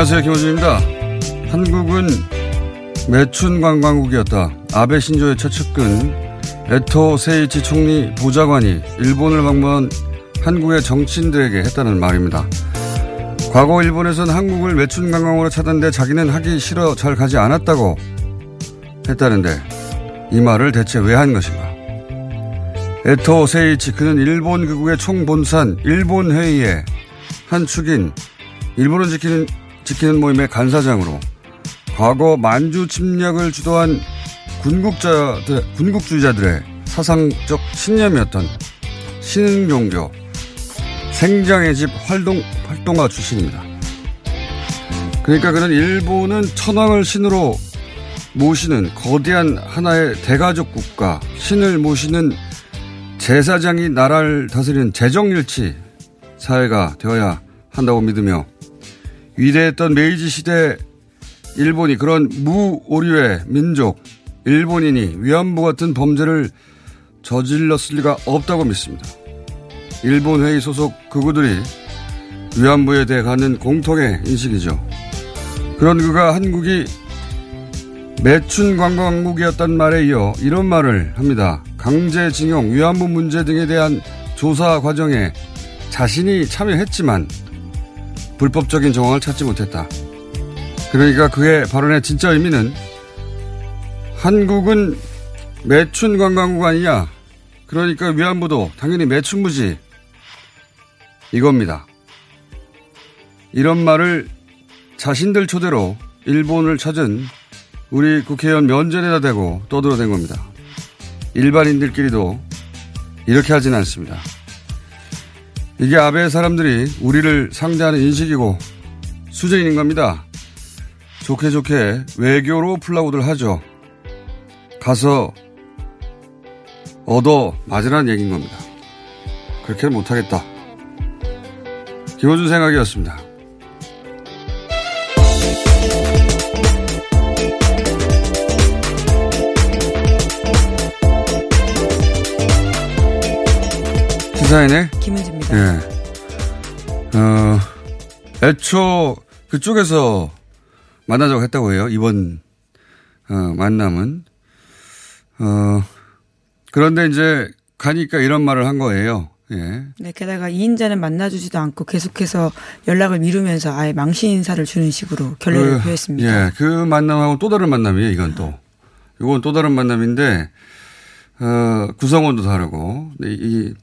안녕하세요. 김호준입니다. 한국은 매춘 관광국이었다. 아베 신조의 첫 측근 에토 세이치 총리 보좌관이 일본을 방문한 한국의 정치인들에게 했다는 말입니다. 과거 일본에서는 한국을 매춘 관광으로 찾았는데 자기는 하기 싫어 잘 가지 않았다고 했다는데 이 말을 대체 왜 한 것인가? 에토 세이치 그는 일본 극우의 총본산 일본 회의의 한 축인 일본을 지키는 지키는 모임의 간사장으로 과거 만주 침략을 주도한 군국자들, 군국주의자들의 사상적 신념이었던 신흥종교 생장의 집 활동, 활동가 출신입니다. 그러니까 그는 일본은 천황을 신으로 모시는 거대한 하나의 대가족 국가, 신을 모시는 제사장이 나라를 다스리는 재정일치 사회가 되어야 한다고 믿으며 위대했던 메이지 시대 일본이 그런 무오류의 민족, 일본인이 위안부 같은 범죄를 저질렀을 리가 없다고 믿습니다. 일본 회의 소속 극우들이 위안부에 대해 갖는 공통의 인식이죠. 그런 그가 한국이 매춘 관광국이었단 말에 이어 이런 말을 합니다. 강제징용, 위안부 문제 등에 대한 조사 과정에 자신이 참여했지만 불법적인 정황을 찾지 못했다. 그러니까 그의 발언의 진짜 의미는 한국은 매춘 관광국 아니냐. 그러니까 위안부도 당연히 매춘부지. 이겁니다. 이런 말을 자신들 초대로 일본을 찾은 우리 국회의원 면전에다 대고 떠들어댄 겁니다. 일반인들끼리도 이렇게 하진 않습니다. 이게 아베 사람들이 우리를 상대하는 인식이고 수준인 겁니다. 좋게 좋게 외교로 풀라고들 하죠. 가서 얻어 맞으라는 얘기인 겁니다. 그렇게는 못하겠다. 김호준 생각이었습니다. 시사인의 김은지입니다. 예. 어, 애초 그쪽에서 만나자고 했다고 해요. 이번, 어, 만남은. 어, 그런데 이제 가니까 이런 말을 한 거예요. 예. 네, 게다가 이인자는 만나주지도 않고 계속해서 연락을 미루면서 아예 망신 인사를 주는 식으로 결례를 그, 표했습니다. 예. 그 만남하고 또 다른 만남이에요. 이건 또. 이건 또 다른 만남인데, 어, 어, 구성원도 다르고 네, 이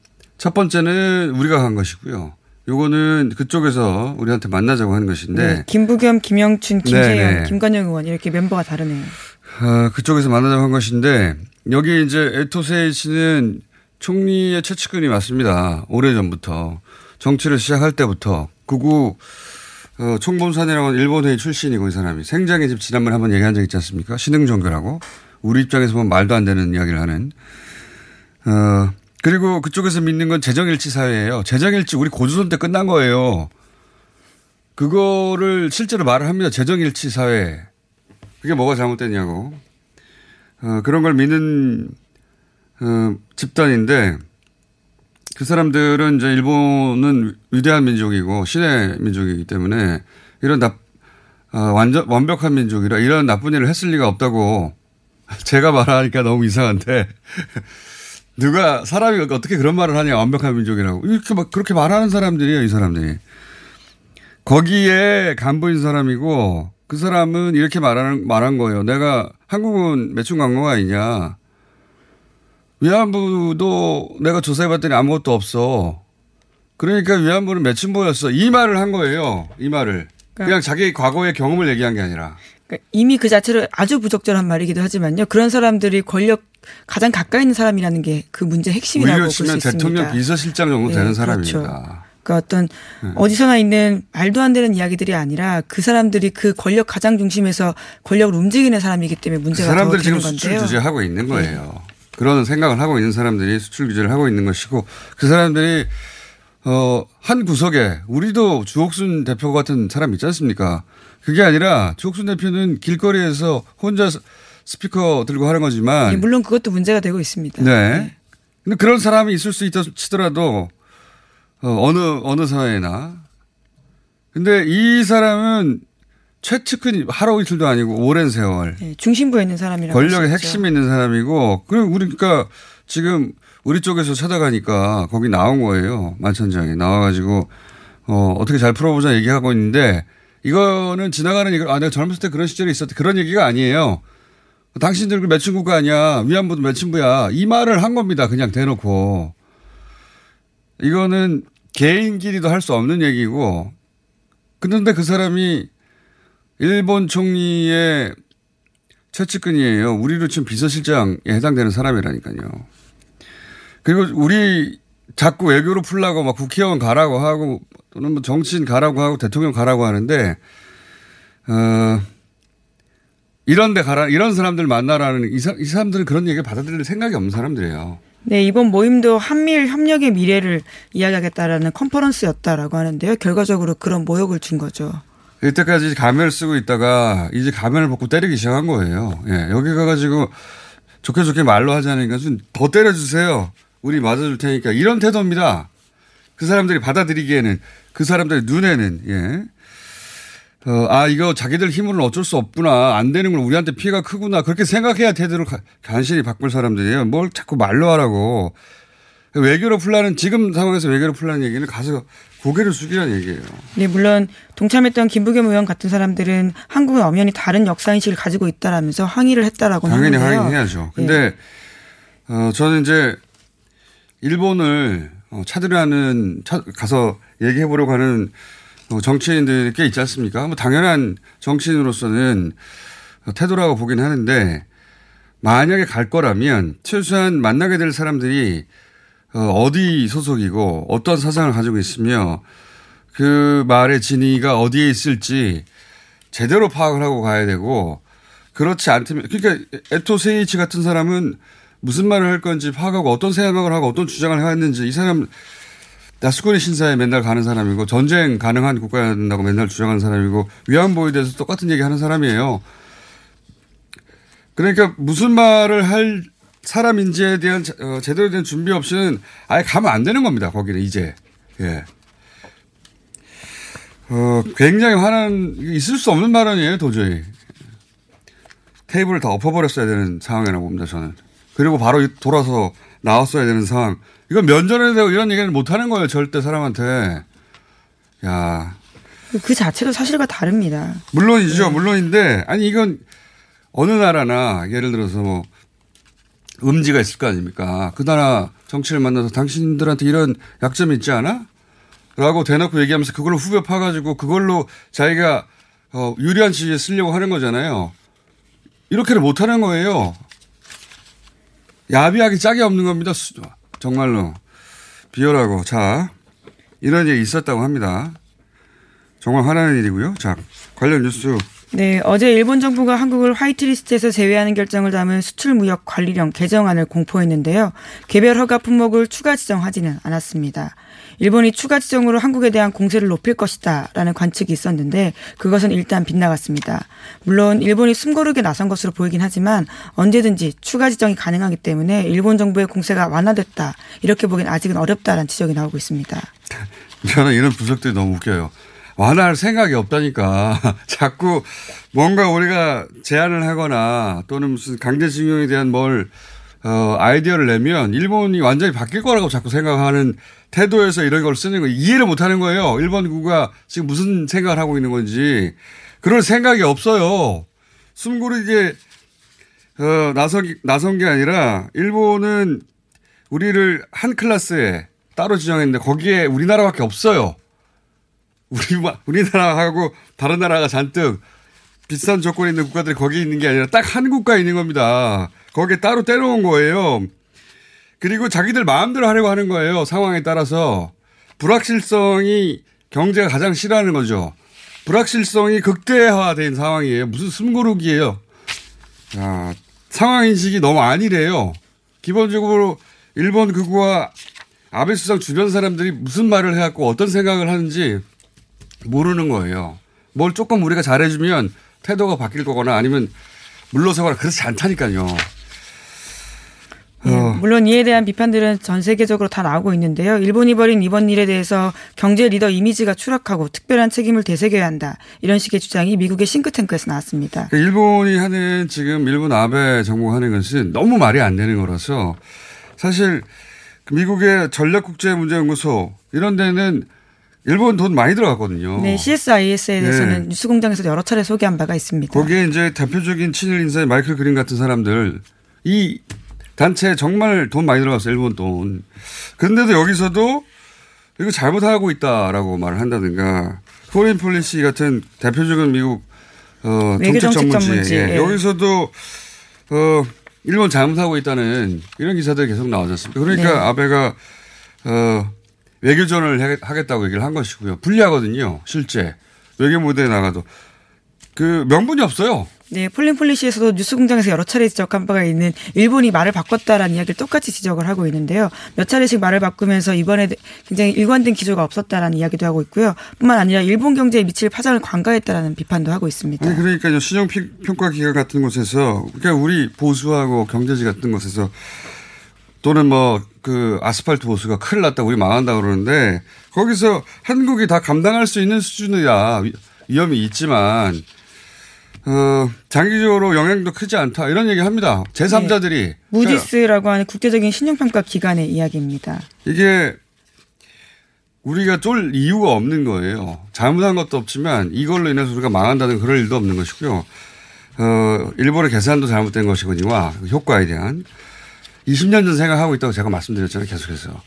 첫 번째는 우리가 간 것이고요. 요거는 그쪽에서 우리한테 만나자고 하는 것인데 네, 김부겸, 김영춘, 김재영, 네, 네. 김관영 의원 이렇게 멤버가 다르네요. 어, 그쪽에서 만나자고 한 것인데 여기 이제 에토세이 씨는 총리의 최측근이 맞습니다. 오래 전부터 정치를 시작할 때부터 구구 어, 총본산이라고 하는 일본 회의 출신이고 이 사람이 생장의 집 지난번에 한번 얘기한 적 있지 않습니까? 신흥 종교라고 우리 입장에서 보면 말도 안 되는 이야기를 하는 어, 그리고 그쪽에서 믿는 건 재정일치 사회예요. 재정일치 우리 고조선 때 끝난 거예요. 그거를 실제로 말을 합니다. 재정일치 사회. 그게 뭐가 잘못됐냐고. 어, 그런 걸 믿는 어, 집단인데 그 사람들은 이제 일본은 위대한 민족이고 신의 민족이기 때문에 이런 나, 어, 완전 완벽한 민족이라 이런 나쁜 일을 했을 리가 없다고 제가 말하니까 너무 이상한데 누가 사람이 어떻게 그런 말을 하냐 완벽한 민족이라고. 이렇게 막 그렇게 말하는 사람들이에요 이 사람들이. 거기에 간부인 사람이고 그 사람은 이렇게 말하는 말한 거예요. 내가 한국은 매춘 광고가 아니냐. 위안부도 내가 조사해봤더니 아무것도 없어. 그러니까 위안부는 매춘보였어. 이 말을 한 거예요 이 말을. 그냥 자기 과거의 경험을 얘기한 게 아니라. 그러니까 이미 그 자체로 아주 부적절한 말이기도 하지만요. 그런 사람들이 권력 가장 가까이 있는 사람이라는 게 그 문제 핵심이라고 우리로 볼수 치면 있습니다. 대통령 비서실장 정도 되는 네, 사람입니다. 그렇죠. 그러니까 어떤 어디서나 있는 말도 안 되는 이야기들이 아니라 그 사람들이 그 권력 가장 중심에서 권력을 움직이는 사람이기 때문에 그 문제가 더 사람들이 되는 지금 수출 건데요. 네. 규제하고 있는 거예요. 그런 생각을 하고 있는 사람들이 수출 규제를 하고 있는 것이고 그 사람들이 어, 한 구석에 우리도 주옥순 대표 같은 사람 있지 않습니까? 그게 아니라 주옥순 대표는 길거리에서 혼자 스- 스피커 들고 하는 거지만 예, 물론 그것도 문제가 되고 있습니다. 네. 근데 그런 사람이 있을 수 있다 치더라도 어, 어느 어느 사회나 근데 이 사람은 최측근 하루 이틀도 아니고 오랜 세월 예, 중심부에 있는 사람이라고 권력의. 핵심에 있는 사람이고 그리고 우리가 지금 우리 쪽에서 찾아가니까 거기 나온 거예요 만천장에 나와가지고 어 어떻게 잘 풀어보자 얘기하고 있는데 이거는 지나가는 얘기 아 내가 젊었을 때 그런 시절이 있었대 그런 얘기가 아니에요 당신들 그 매춘부가 아니야. 위안부도 매춘부야. 이 말을 한 겁니다. 그냥 대놓고. 이거는 개인끼리도 할 수 없는 얘기고. 그런데 그 사람이 일본 총리의 최측근이에요. 우리로 치면 비서실장에 해당되는 사람이라니까요. 그리고 우리 자꾸 외교로 풀라고 막 국회의원 가라고 하고 또는 뭐 정치인 가라고 하고 대통령 가라고 하는데 어 이런 데 가라 이런 사람들 만나라는 이, 사, 이 사람들은 그런 얘기를 받아들일 생각이 없는 사람들이에요. 네, 이번 모임도 한미일 협력의 미래를 이야기하겠다라는 컨퍼런스였다라고 하는데요. 결과적으로 그런 모욕을 준 거죠. 이때까지 가면을 쓰고 있다가 이제 가면을 벗고 때리기 시작한 거예요. 예, 여기 가가지고 좋게 좋게 말로 하자니까 좀 더 때려주세요. 우리 맞아줄 테니까 이런 태도입니다. 그 사람들이 받아들이기에는 그 사람들의 눈에는 예. 어, 아 이거 자기들 힘으로는 어쩔 수 없구나 안 되는 걸 우리한테 피해가 크구나 그렇게 생각해야 태도를 가- 간신히 바꿀 사람들이에요. 뭘 자꾸 말로 하라고 외교로 풀라는 지금 상황에서 외교로 풀라는 얘기는 가서 고개를 숙이라는 얘기예요. 네, 물론 동참했던 김부겸 의원 같은 사람들은 한국의 엄연히 다른 역사 인식을 가지고 있다라면서 항의를 했다라고 당연히 하는데요. 항의해야죠. 예. 근데 어 저는 이제 일본을 어, 찾으려는 차- 가서 얘기해 보려고 하는 어, 정치인들이 꽤 있지 않습니까? 뭐 당연한 정치인으로서는 어, 태도라고 보긴 하는데 만약에 갈 거라면 최소한 만나게 될 사람들이 어, 어디 소속이고 어떤 사상을 가지고 있으며 그 말의 진위가 어디에 있을지 제대로 파악을 하고 가야 되고 그렇지 않다면 그러니까 에토 세이치 같은 사람은 무슨 말을 할 건지 파악하고 어떤 생각을 하고 어떤 주장을 해왔는지 이 사람 나스코니 신사에 맨날 가는 사람이고 전쟁 가능한 국가여야 된다고 맨날 주장하는 사람이고 위안부에 대해서 똑같은 얘기 하는 사람이에요. 그러니까 무슨 말을 할 사람인지에 대한 자- 어, 제대로 된 준비 없이는 아예 가면 안 되는 겁니다. 거기는 이제. 예. 어, 굉장히 화난, 있을 수 없는 발언이에요, 도저히. 테이블을 다 엎어버렸어야 되는 상황이라고 봅니다, 저는. 그리고 바로 돌아서 나왔어야 되는 상황. 이건 면전에 대고 이런 얘기는 못 하는 거예요, 절대 사람한테. 야 그 자체도 사실과 다릅니다. 물론이죠, 물론인데, 아니, 이건 어느 나라나, 예를 들어서 뭐, 음지가 있을 거 아닙니까? 그 나라 정치를 만나서 당신들한테 이런 약점이 있지 않아? 라고 대놓고 얘기하면서 그걸로 후벼 파가지고 그걸로 자기가 어, 유리한 지위에 쓰려고 하는 거잖아요. 이렇게는 못하는 거예요. 야비하기 짝이 없는 겁니다. 정말로. 비열하고. 자, 이런 일이 있었다고 합니다. 정말 화나는 일이고요. 자, 관련 뉴스 네, 어제 일본 정부가 한국을 화이트리스트에서 제외하는 결정을 담은 수출무역 관리령 개정안을 공포했는데요. 개별 허가 품목을 추가 지정하지는 않았습니다. 일본이 추가 지정으로 한국에 대한 공세를 높일 것이다라는 관측이 있었는데 그것은 일단 빗나갔습니다. 물론 일본이 숨고르게 나선 것으로 보이긴 하지만 언제든지 추가 지정이 가능하기 때문에 일본 정부의 공세가 완화됐다 이렇게 보기엔 아직은 어렵다라는 지적이 나오고 있습니다. 저는 이런 분석들이 너무 웃겨요. 완화할 생각이 없다니까. 자꾸 뭔가 우리가 제안을 하거나 또는 무슨 강제징용에 대한 뭘, 어, 아이디어를 내면 일본이 완전히 바뀔 거라고 자꾸 생각하는 태도에서 이런 걸 쓰는 거 이해를 못 하는 거예요. 일본 국가 지금 무슨 생각을 하고 있는 건지. 그럴 생각이 없어요. 숨고르게, 어, 나선, 나선 게 아니라 일본은 우리를 한 클래스에 따로 지정했는데 거기에 우리나라밖에 없어요. 우리, 우리나라하고 다른 나라가 잔뜩 비싼 조건이 있는 국가들이 거기 있는 게 아니라 딱 한 국가에 있는 겁니다. 거기에 따로 떼놓은 거예요. 그리고 자기들 마음대로 하려고 하는 거예요. 상황에 따라서. 불확실성이 경제가 가장 싫어하는 거죠. 불확실성이 극대화된 상황이에요. 무슨 숨고르기예요. 자, 상황인식이 너무 아니래요. 기본적으로 일본 극우와 아베 수상 주변 사람들이 무슨 말을 해갖고 어떤 생각을 하는지 모르는 거예요. 뭘 조금 우리가 잘해주면 태도가 바뀔 거거나 아니면 물러서거나 그렇지 않다니까요. 네, 물론 이에 대한 비판들은 전 세계적으로 다 나오고 있는데요. 일본이 벌인 이번 일에 대해서 경제 리더 이미지가 추락하고 특별한 책임을 되새겨야 한다. 이런 식의 주장이 미국의 싱크탱크에서 나왔습니다. 그러니까 일본이 하는 지금 일본 아베 정부가 하는 것은 너무 말이 안 되는 거라서 사실 미국의 전략국제문제연구소 이런 데는 일본 돈 많이 들어갔거든요. 네, CSIS에 대해서는 네. 뉴스공장에서 여러 차례 소개한 바가 있습니다. 거기에 이제 대표적인 친일 인사의 마이클 그린 같은 사람들 이 단체에 정말 돈 많이 들어갔어요. 일본 돈. 그런데도 여기서도 이거 잘못하고 있다라고 말을 한다든가 포린 폴리시 같은 대표적인 미국 어, 정책 전문지, 전문지. 예. 예. 여기서도 어, 일본 잘못하고 있다는 이런 기사들이 계속 않습니까? 그러니까 네. 아베가 어, 외교전을 하겠다고 얘기를 한 것이고요. 불리하거든요. 실제 외교 무대에 나가도 그 명분이 없어요. 네, 폴린폴리시에서도 뉴스공장에서 여러 차례 지적한 바가 있는 일본이 말을 바꿨다라는 이야기를 똑같이 지적을 하고 있는데요. 몇 차례씩 말을 바꾸면서 이번에 굉장히 일관된 기조가 없었다라는 이야기도 하고 있고요. 뿐만 아니라 일본 경제에 미칠 파장을 관가했다라는 비판도 하고 있습니다. 아니, 그러니까요. 시정 평가 기관 같은 곳에서 그러니까 우리 보수하고 경제지 같은 곳에서 또는 뭐 그 아스팔트 보수가 큰일 났다 우리 망한다 그러는데 거기서 한국이 다 감당할 수 있는 수준이야 위험이 있지만 어, 장기적으로 영향도 크지 않다 이런 얘기 합니다. 제3자들이 네. 무디스라고 하는 국제적인 신용평가 기관의 이야기입니다. 이게 우리가 쫄 이유가 없는 거예요. 잘못한 것도 없지만 이걸로 인해서 우리가 망한다는 그럴 일도 없는 것이고요. 어, 일본의 계산도 잘못된 것이거니와 효과에 대한 20년 전 생각하고 있다고 제가 말씀드렸잖아요. 계속해서.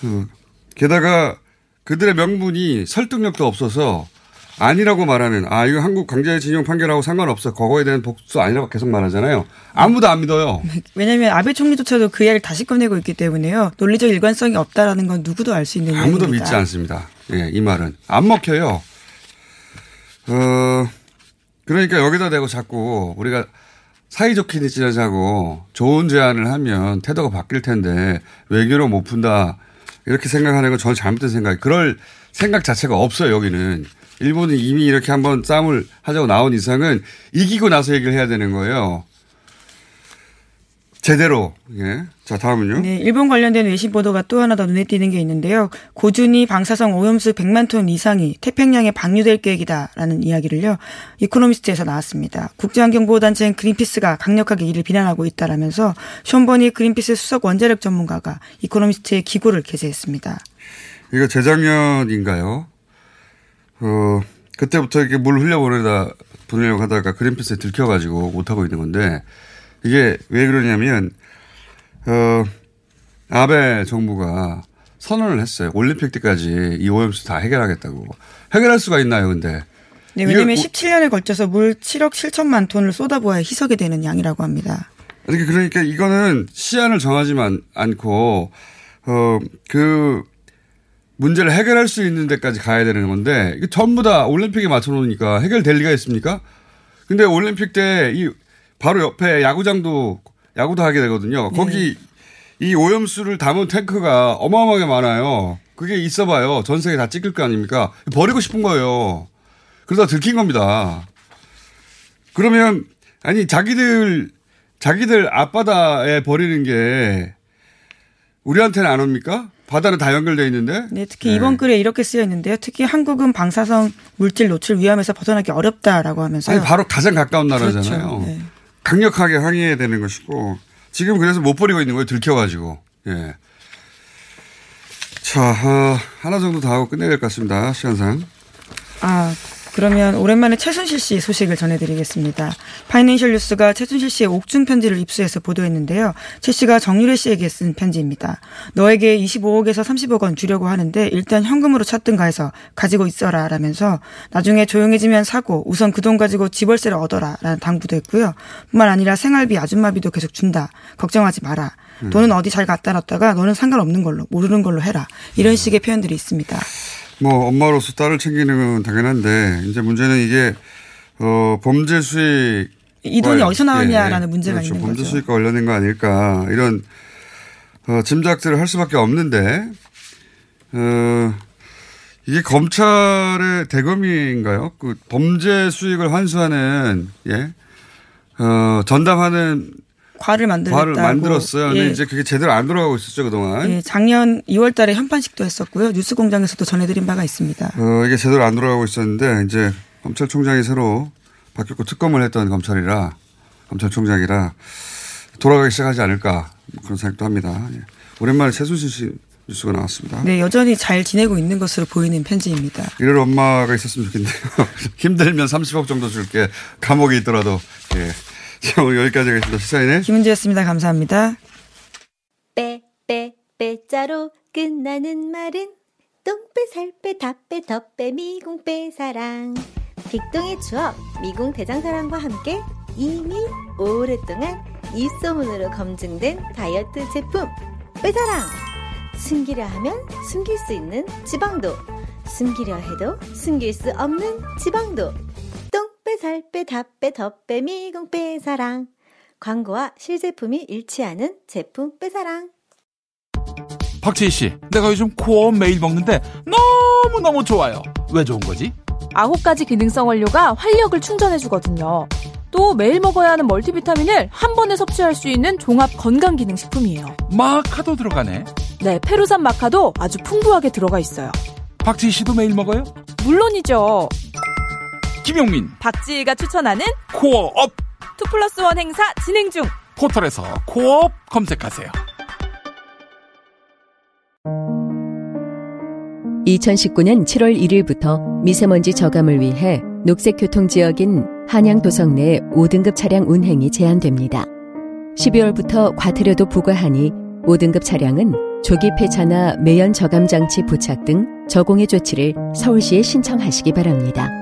그, 게다가 그들의 명분이 설득력도 없어서 아니라고 말하는 아 이거 한국 강제징용 판결하고 상관없어 그거에 대한 복수 아니라고 계속 말하잖아요. 아무도 안 믿어요. 왜냐하면 아베 총리조차도 그 이야기를 다시 꺼내고 있기 때문에요. 논리적 일관성이 없다라는 건 누구도 알 수 있는 아무도 이야기입니다. 믿지 않습니다. 예, 이 말은 안 먹혀요. 어 그러니까 여기다 대고 자꾸 우리가 사이좋게 지내자고 좋은 제안을 하면 태도가 바뀔 텐데 외교로 못 푼다 이렇게 생각하는 건 저는 잘못된 생각이 그럴 생각 자체가 없어요 여기는 일본이 이미 이렇게 한번 싸움을 하자고 나온 이상은 이기고 나서 얘기를 해야 되는 거예요. 제대로. 예. 자, 다음은요. 네, 일본 관련된 외신 보도가 또 하나 더 눈에 띄는 게 있는데요. 고준위 방사성 오염수 100만 톤 이상이 태평양에 방류될 계획이다라는 이야기를요. 이코노미스트에서 나왔습니다. 국제환경보호단체인 그린피스가 강력하게 이를 비난하고 있다라면서 션 버니 그린피스 수석 원자력 전문가가 이코노미스트의 기고를 게재했습니다. 이거 재작년인가요? 어, 그때부터 이렇게 물 흘려보내다 보내려고 하다가 그린피스에 들켜가지고 못하고 있는 건데 이게 왜 그러냐면 어, 아베 정부가 선언을 했어요. 올림픽 때까지 이 오염수 다 해결하겠다고. 해결할 수가 있나요, 근데? 네, 왜냐면 이거 뭐- 17년에 걸쳐서 물 7억 7천만 톤을 쏟아부어야 희석이 되는 양이라고 합니다. 그러니까, 그러니까 이거는 시안을 정하지만 않고, 어, 그, 문제를 해결할 수 있는 데까지 가야 되는 건데, 이게 전부 다 올림픽에 맞춰놓으니까 해결될 리가 있습니까? 근데 올림픽 때 이 바로 옆에 야구장도, 야구도 하게 되거든요. 거기 이 오염수를 담은 탱크가 어마어마하게 많아요. 그게 있어 봐요. 전 세계 다 찍힐 거 아닙니까? 버리고 싶은 거예요. 그러다 들킨 겁니다. 그러면, 아니, 자기들, 자기들 앞바다에 버리는 게 우리한테는 안 옵니까? 바다는 다 연결돼 있는데. 네, 특히 이번 글에 이렇게 쓰여 있는데요. 특히 한국은 방사성 물질 노출 위험에서 벗어나기 어렵다라고 하면서 아니 바로 가장 가까운 나라잖아요. 그렇죠. 네. 강력하게 항의해야 되는 것이고 지금 그래서 못 버리고 있는 거예요. 들켜가지고. 예. 자 어, 하나 정도 다 하고 끝내야 될 것 같습니다. 시간상. 아, 그러면 오랜만에 최순실 씨 소식을 전해드리겠습니다. 파이낸셜 뉴스가 최순실 씨의 옥중 편지를 입수해서 보도했는데요. 최 씨가 정유래 씨에게 쓴 편지입니다. 너에게 25억에서 30억 원 주려고 하는데 일단 현금으로 찾든가 해서 가지고 있어라 라면서 나중에 조용해지면 사고 우선 그 돈 가지고 집월세를 얻어라 라는 당부도 했고요. 뿐만 아니라 생활비 아줌마비도 계속 준다. 걱정하지 마라. 돈은 어디 잘 갖다 놨다가 너는 상관없는 걸로 모르는 걸로 해라. 이런 식의 표현들이 있습니다. 뭐 엄마로서 딸을 챙기는 건 당연한데 이제 문제는 이게 어 범죄 수익 이 돈이 어디서 나왔냐라는 문제가 그렇죠. 있는 범죄 거죠. 수익과 관련된 거 아닐까 이런 어, 짐작들을 할 수밖에 없는데 어, 이게 검찰의 대검인가요? 그 범죄 수익을 환수하는 예 어, 전담하는 과를 만들었다고. 과를 만들었어요. 근데 예. 이제 그게 제대로 안 돌아가고 있었죠 그동안. 예, 작년 2월 달에 현판식도 했었고요. 뉴스공장에서도 전해드린 바가 있습니다. 어, 이게 제대로 안 돌아가고 있었는데 이제 검찰총장이 새로 바뀌었고 특검을 했던 검찰이라 검찰총장이라 돌아가기 시작하지 않을까 그런 생각도 합니다. 예. 오랜만에 최순실 씨 뉴스가 나왔습니다. 네, 여전히 잘 지내고 있는 것으로 보이는 편지입니다. 이럴 엄마가 있었으면 좋겠네요. 힘들면 30억 정도 줄게. 감옥에 있더라도. 예. 자, 오늘 여기까지 하겠습니다. 시사인의 김은지였습니다. 감사합니다. 빼, 빼, 빼자로 끝나는 말은 똥빼, 살빼, 다빼, 덧빼, 미궁빼, 사랑. 빅동의 추억, 미궁 대장사랑과 함께 이미 오랫동안 입소문으로 검증된 다이어트 제품, 빼사랑! 숨기려 하면 숨길 수 있는 지방도, 숨기려 해도 숨길 수 없는 지방도. 똥빼, 살 빼, 다빼, 덧빼, 미궁 빼, 사랑. 광고와 실제품이 일치하는 제품 빼사랑. 박재희 씨, 내가 요즘 코어 매일 먹는데 너무너무 좋아요. 왜 좋은 거지? 아홉 가지 기능성 원료가 활력을 충전해주거든요. 또 매일 먹어야 하는 멀티비타민을 한 번에 섭취할 수 있는 종합 건강 기능 식품이에요. 마카도 들어가네. 네, 페루산 마카도 아주 풍부하게 들어가 있어요. 박재희 씨도 매일 먹어요? 물론이죠. 김용민, 박지희가 추천하는 코어업 2 플러스 1 행사 진행 중. 포털에서 코어업 검색하세요. 2019년 7월 1일부터 미세먼지 저감을 위해 녹색교통지역인 한양도성 내 5등급 차량 운행이 제한됩니다. 12월부터 과태료도 부과하니 5등급 차량은 조기 폐차나 매연 저감 장치 부착 등 저공해 조치를 서울시에 신청하시기 바랍니다.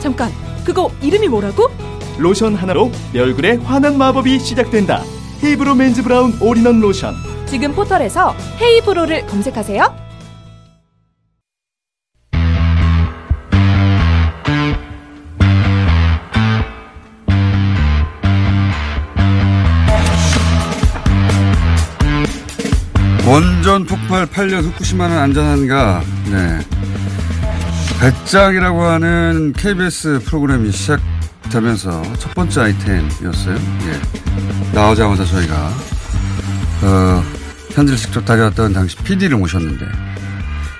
잠깐, 그거 이름이 뭐라고? 로션 하나로 내 얼굴에 환한 마법이 시작된다. 헤이브로 맨즈 브라운 올인원 로션. 지금 포털에서 헤이브로를 검색하세요. 원전 폭발 8년 후쿠시마는 안전한가? 네. 배짱이라고 하는 KBS 프로그램이 시작되면서 첫 번째 아이템이었어요. 예. 나오자마자 저희가, 어, 편지를 직접 다녀왔던 당시 PD를 모셨는데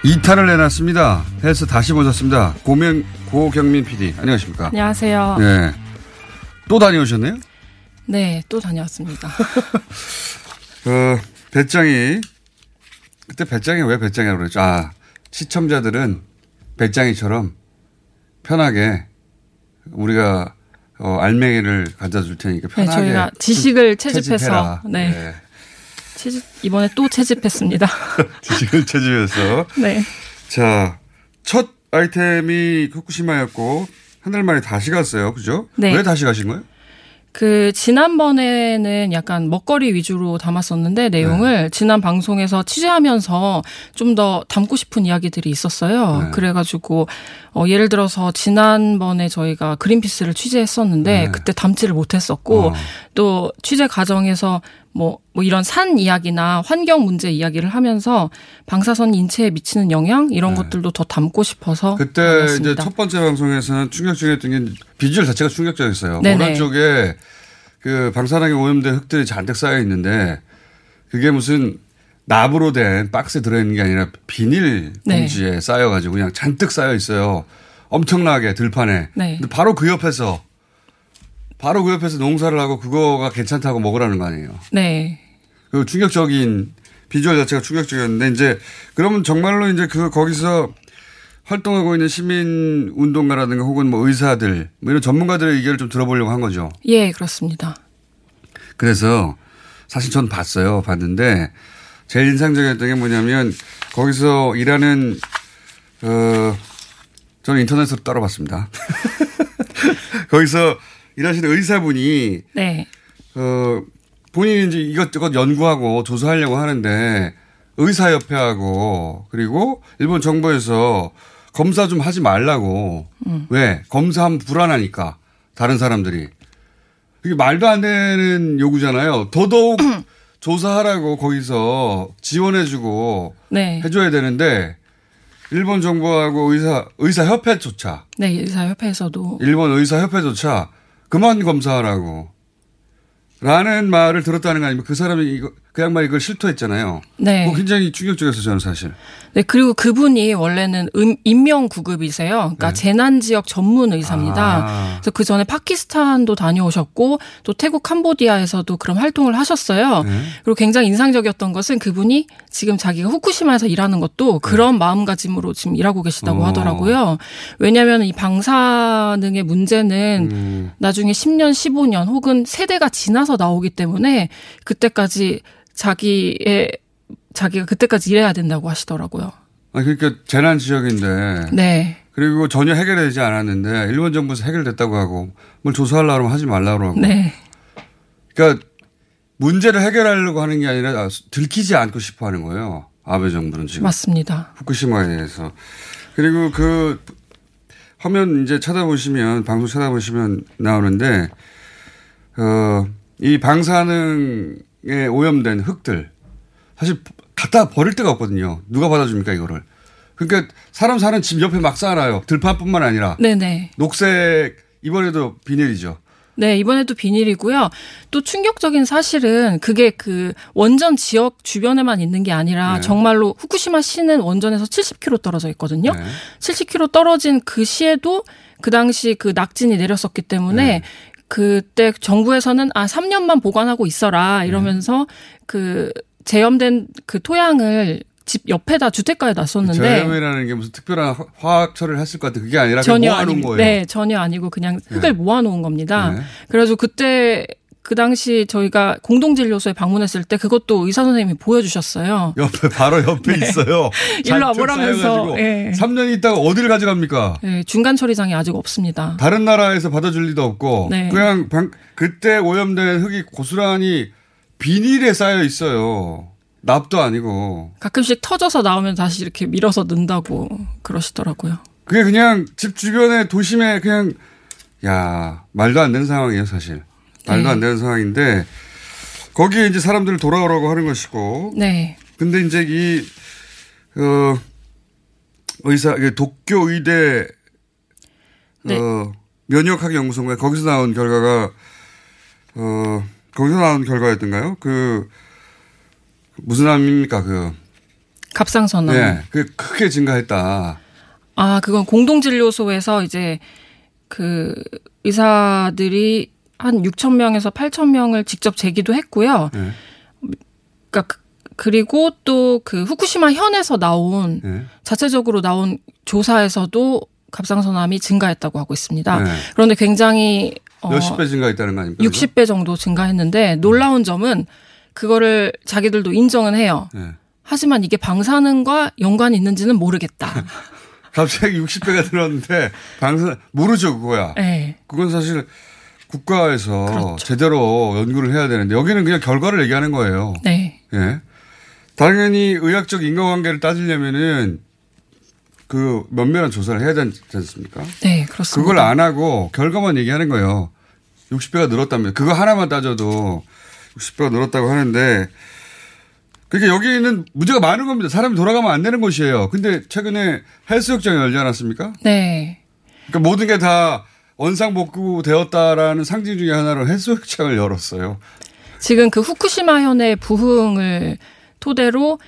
2탄을 내놨습니다. 헬스 다시 모셨습니다. 고명, 고경민 PD. 안녕하십니까. 안녕하세요. 네. 또 다녀오셨네요? 네, 또 다녀왔습니다. 어, 배짱이, 그때 배짱이 왜 배짱이라고 그랬죠? 아, 시청자들은 배짱이처럼 편하게 우리가 어, 알맹이를 가져다 줄 테니까 네, 편하게. 저희가 지식을 채- 채집해서 채집해라. 네. 채집 이번에 또 채집했습니다. 지식을 채집해서. 네. 자, 첫 아이템이 후쿠시마였고, 한 달 만에 다시 갔어요. 그죠? 네. 왜 다시 가신 거예요? 그 지난번에는 약간 먹거리 위주로 담았었는데 내용을 네. 지난 방송에서 취재하면서 좀 더 담고 싶은 이야기들이 있었어요. 네. 그래가지고 어, 예를 들어서 지난번에 저희가 그린피스를 취재했었는데 네. 그때 담지를 못했었고 어. 또 취재 과정에서 뭐, 뭐 이런 산 이야기나 환경 문제 이야기를 하면서 방사선 인체에 미치는 영향 이런 것들도 더 담고 싶어서 네. 그때 담았습니다. 이제 첫 번째 방송에서는 충격적이었던 게 비주얼 자체가 충격적이었어요. 네네. 오른쪽에 그 방사능에 오염된 흙들이 잔뜩 쌓여 있는데 그게 무슨 납으로 된 박스에 들어있는 게 아니라 비닐 네. 봉지에 쌓여가지고 그냥 잔뜩 쌓여 있어요. 엄청나게 들판에. 네. 근데 바로 그 옆에서 바로 그 옆에서 농사를 하고 그거가 괜찮다고 먹으라는 거 아니에요. 네. 그 충격적인 비주얼 자체가 충격적이었는데 이제 그러면 정말로 이제 그 거기서 활동하고 있는 시민 운동가라든가 혹은 뭐 의사들 뭐 이런 전문가들의 의견을 좀 들어보려고 한 거죠. 예, 그렇습니다. 그래서 사실 전 봤어요. 봤는데 제일 인상적이었던 게 뭐냐면 거기서 일하는 어 저는 인터넷으로 따로 봤습니다. 거기서 일하시는 의사분이 네. 어, 본인이 이제 이것저것 연구하고 조사하려고 하는데 의사협회하고 그리고 일본 정부에서 검사 좀 하지 말라고. 음. 왜? 검사하면 불안하니까. 다른 사람들이. 이게 말도 안 되는 요구잖아요. 더더욱 조사하라고 거기서 지원해주고 네. 해줘야 되는데 일본 정부하고 의사, 의사협회조차 네, 의사협회에서도 일본 의사협회조차 그만 검사하라고. 라는 말을 들었다는 거 아니면 그 사람이 이거 그 양반이 이걸 실토했잖아요. 네. 그거 굉장히 충격적이었어요 저는 사실. 네, 그리고 그분이 원래는 음, 임명 구급이세요. 그러니까 재난 지역 전문 의사입니다. 네. 아. 그래서 그 전에 파키스탄도 다녀오셨고 또 태국 캄보디아에서도 그런 활동을 하셨어요. 네. 그리고 굉장히 인상적이었던 것은 그분이 지금 자기가 후쿠시마에서 일하는 것도 그런 마음가짐으로 지금 일하고 계시다고 네. 어. 하더라고요. 왜냐하면 이 방사능의 문제는 음. 나중에 10년, 15년 혹은 세대가 지나서 나오기 때문에 그때까지 자기의 자기가 그때까지 일해야 된다고 하시더라고요. 아 그러니까 재난 지역인데. 네. 그리고 전혀 해결되지 않았는데 일본 정부에서 해결됐다고 하고 뭘 조사하려고 하면 하지 말라고 하고. 네. 그러니까 문제를 해결하려고 하는 게 아니라 들키지 않고 싶어 하는 거예요. 아베 정부는 지금. 맞습니다. 후쿠시마에 대해서. 그리고 그 화면 이제 찾아보시면 방송 찾아보시면 나오는데 어, 이 방사능 에 오염된 흙들 사실 갖다 버릴 데가 없거든요. 누가 받아줍니까 이거를? 그러니까 사람 사는 집 옆에 막 쌓아놔요. 들판뿐만 아니라 네네. 녹색 이번에도 비닐이죠. 네, 이번에도 비닐이고요. 또 충격적인 사실은 그게 그 원전 지역 주변에만 있는 게 아니라 네. 정말로 후쿠시마 시는 원전에서 70km 떨어져 있거든요. 네. 70km 떨어진 그 시에도 그 당시 그 낙진이 내렸었기 때문에 네. 그때 정부에서는 아 3년만 보관하고 있어라 이러면서 그 재염된 그 토양을 집 옆에다 주택가에 놨었는데 저염이라는 게 무슨 특별한 화- 화학 처리를 했을 것 같아. 그게 아니라 전혀 모아놓은 아니 거예요. 네, 전혀 아니고 그냥 흙을 네. 모아놓은 겁니다. 네. 그래가지고 그때 그 당시 저희가 공동진료소에 방문했을 때 그것도 의사 선생님이 보여주셨어요. 옆에 바로 옆에 있어요. 네. 일로 와보라면서, 예. 3년 있다가 어디를 가져갑니까? 네, 중간 처리장이 아직 없습니다. 다른 나라에서 받아줄 리도 없고 네. 그냥 방- 그때 오염된 흙이 고스란히 비닐에 쌓여 있어요. 납도 아니고 가끔씩 터져서 나오면 다시 이렇게 밀어서 넣는다고 그러시더라고요. 그게 그냥 집 주변에 도심에 그냥 야 말도 안 되는 상황이에요 사실 말도 네. 안 되는 상황인데 거기에 이제 사람들을 돌아오라고 하는 것이고 네. 근데 이제 이, 어, 의사, 이게 도쿄 의대, 네. 어, 면역학 연구소인가요? 거기서 나온 결과가, 어, 거기서 나온 결과였던가요? 그, 무슨 암입니까 그? 갑상선암. 네, 그 크게 증가했다. 아, 그건 공동진료소에서 이제 그 의사들이 한 6천 명에서 8천 명을 직접 재기도 했고요. 네. 그러니까 그- 그리고 또 그 후쿠시마 현에서 나온 네. 자체적으로 나온 조사에서도 갑상선암이 증가했다고 하고 있습니다. 네. 그런데 굉장히 어, 몇십 배 증가했다는 거 아닙니까? 60배 정도 증가했는데 놀라운 점은 그거를 자기들도 인정은 해요. 네. 하지만 이게 방사능과 연관이 있는지는 모르겠다. 갑자기 60배가 늘었는데 방사 모르죠 그거야. 네. 그건 사실 국가에서 그렇죠. 제대로 연구를 해야 되는데 여기는 그냥 결과를 얘기하는 거예요. 네. 예. 당연히 의학적 인과관계를 따지려면은 그 면밀한 조사를 해야 되지 않습니까? 네, 그렇습니다. 그걸 안 하고 결과만 얘기하는 거예요. 60배가 늘었다면 그거 하나만 따져도 60배가 늘었다고 하는데 그러니까 여기는 문제가 많은 겁니다. 사람이 돌아가면 안 되는 곳이에요. 근데 최근에 헬스욕장이 열지 않았습니까? 네. 그러니까 모든 게 다 원상복구 되었다라는 상징 중에 하나로 헬스욕장을 열었어요. 지금 그 후쿠시마 현의 부흥을 토대로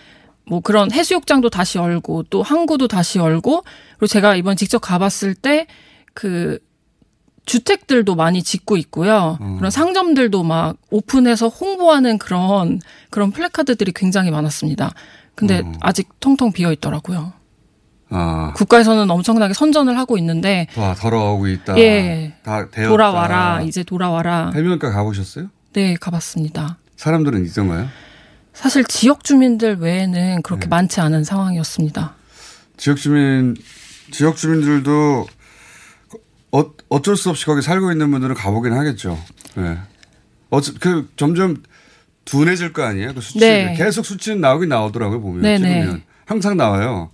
뭐 그런 해수욕장도 다시 열고 또 항구도 다시 열고 그리고 제가 이번 직접 가봤을 때 그 주택들도 많이 짓고 있고요. 그런 상점들도 막 오픈해서 홍보하는 그런 그런 플래카드들이 굉장히 많았습니다. 근데 아직 텅텅 비어 있더라고요. 아, 국가에서는 엄청나게 선전을 하고 있는데 와 더러워하고 있다. 예. 다 되었다. 돌아와라 이제 돌아와라. 해변가 가보셨어요? 네 가봤습니다. 사람들은 있던가요? 사실 지역 주민들 외에는 그렇게 많지 않은 상황이었습니다. 지역 주민 지역 주민들도 어, 어쩔 수 없이 거기 살고 있는 분들은 가보긴 하겠죠. 네. 어쩌, 그 점점 둔해질 거 아니에요? 그 수치 네. 계속 수치는 나오긴 나오더라고요 보면 네네. 찍으면 항상 나와요.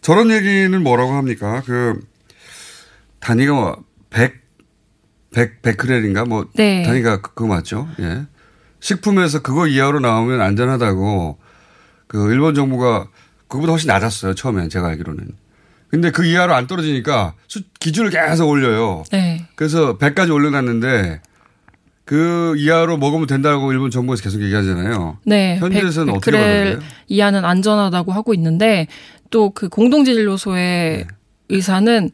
저런 얘기는 뭐라고 합니까? 그 단위가 뭐 100, 100 베크렐인가 뭐 네. 단위가 그- 그거 맞죠? 예. 식품에서 그거 이하로 나오면 안전하다고 그 일본 정부가 그거보다 훨씬 낮았어요 처음엔 제가 알기로는. 근데 그 이하로 안 떨어지니까 수, 기준을 계속 올려요. 네. 그래서 100까지 올려놨는데 그 이하로 먹으면 된다고 일본 정부에서 계속 얘기하잖아요. 네. 현지에서는 백- 어떻게 받아들여요? 이하는 안전하다고 하고 있는데 또 그 공동진료소의 네. 의사는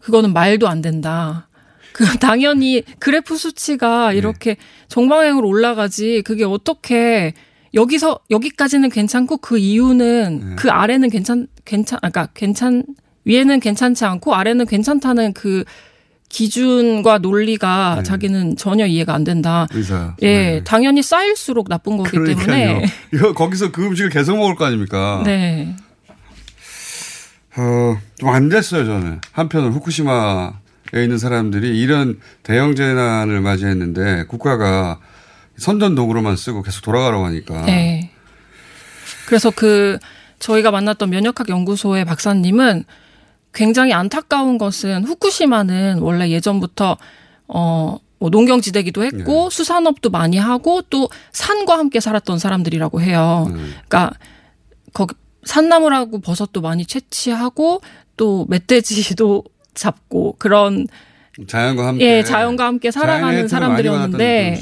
그거는 말도 안 된다. 그 당연히 그래프 네. 수치가 이렇게 정방향으로 올라가지 그게 어떻게 여기서 여기까지는 괜찮고 그 이유는 네. 그 아래는 괜찮 괜찮 아까 괜찮 위에는 괜찮지 않고 아래는 괜찮다는 그 기준과 논리가 네. 자기는 전혀 이해가 안 된다. 의사. 예, 당연히 쌓일수록 나쁜 거기 그러니까요. 때문에. 이거 거기서 그 음식을 계속 먹을 거 아닙니까? 네. 어, 좀 안 됐어요, 저는. 한편으로 후쿠시마에 있는 사람들이 이런 대형 재난을 맞이했는데 국가가 선전 도구로만 쓰고 계속 돌아가라고 하니까. 네. 그래서 그 저희가 만났던 면역학 연구소의 박사님은 굉장히 안타까운 것은 후쿠시마는 원래 예전부터 어, 뭐 농경지대기도 했고 네. 수산업도 많이 하고 또 산과 함께 살았던 사람들이라고 해요. 음. 그러니까 거기 산나물하고 버섯도 많이 채취하고 또 멧돼지도 잡고 그런 자연과 함께. 예, 자연과 함께 살아가는 사람들이었는데.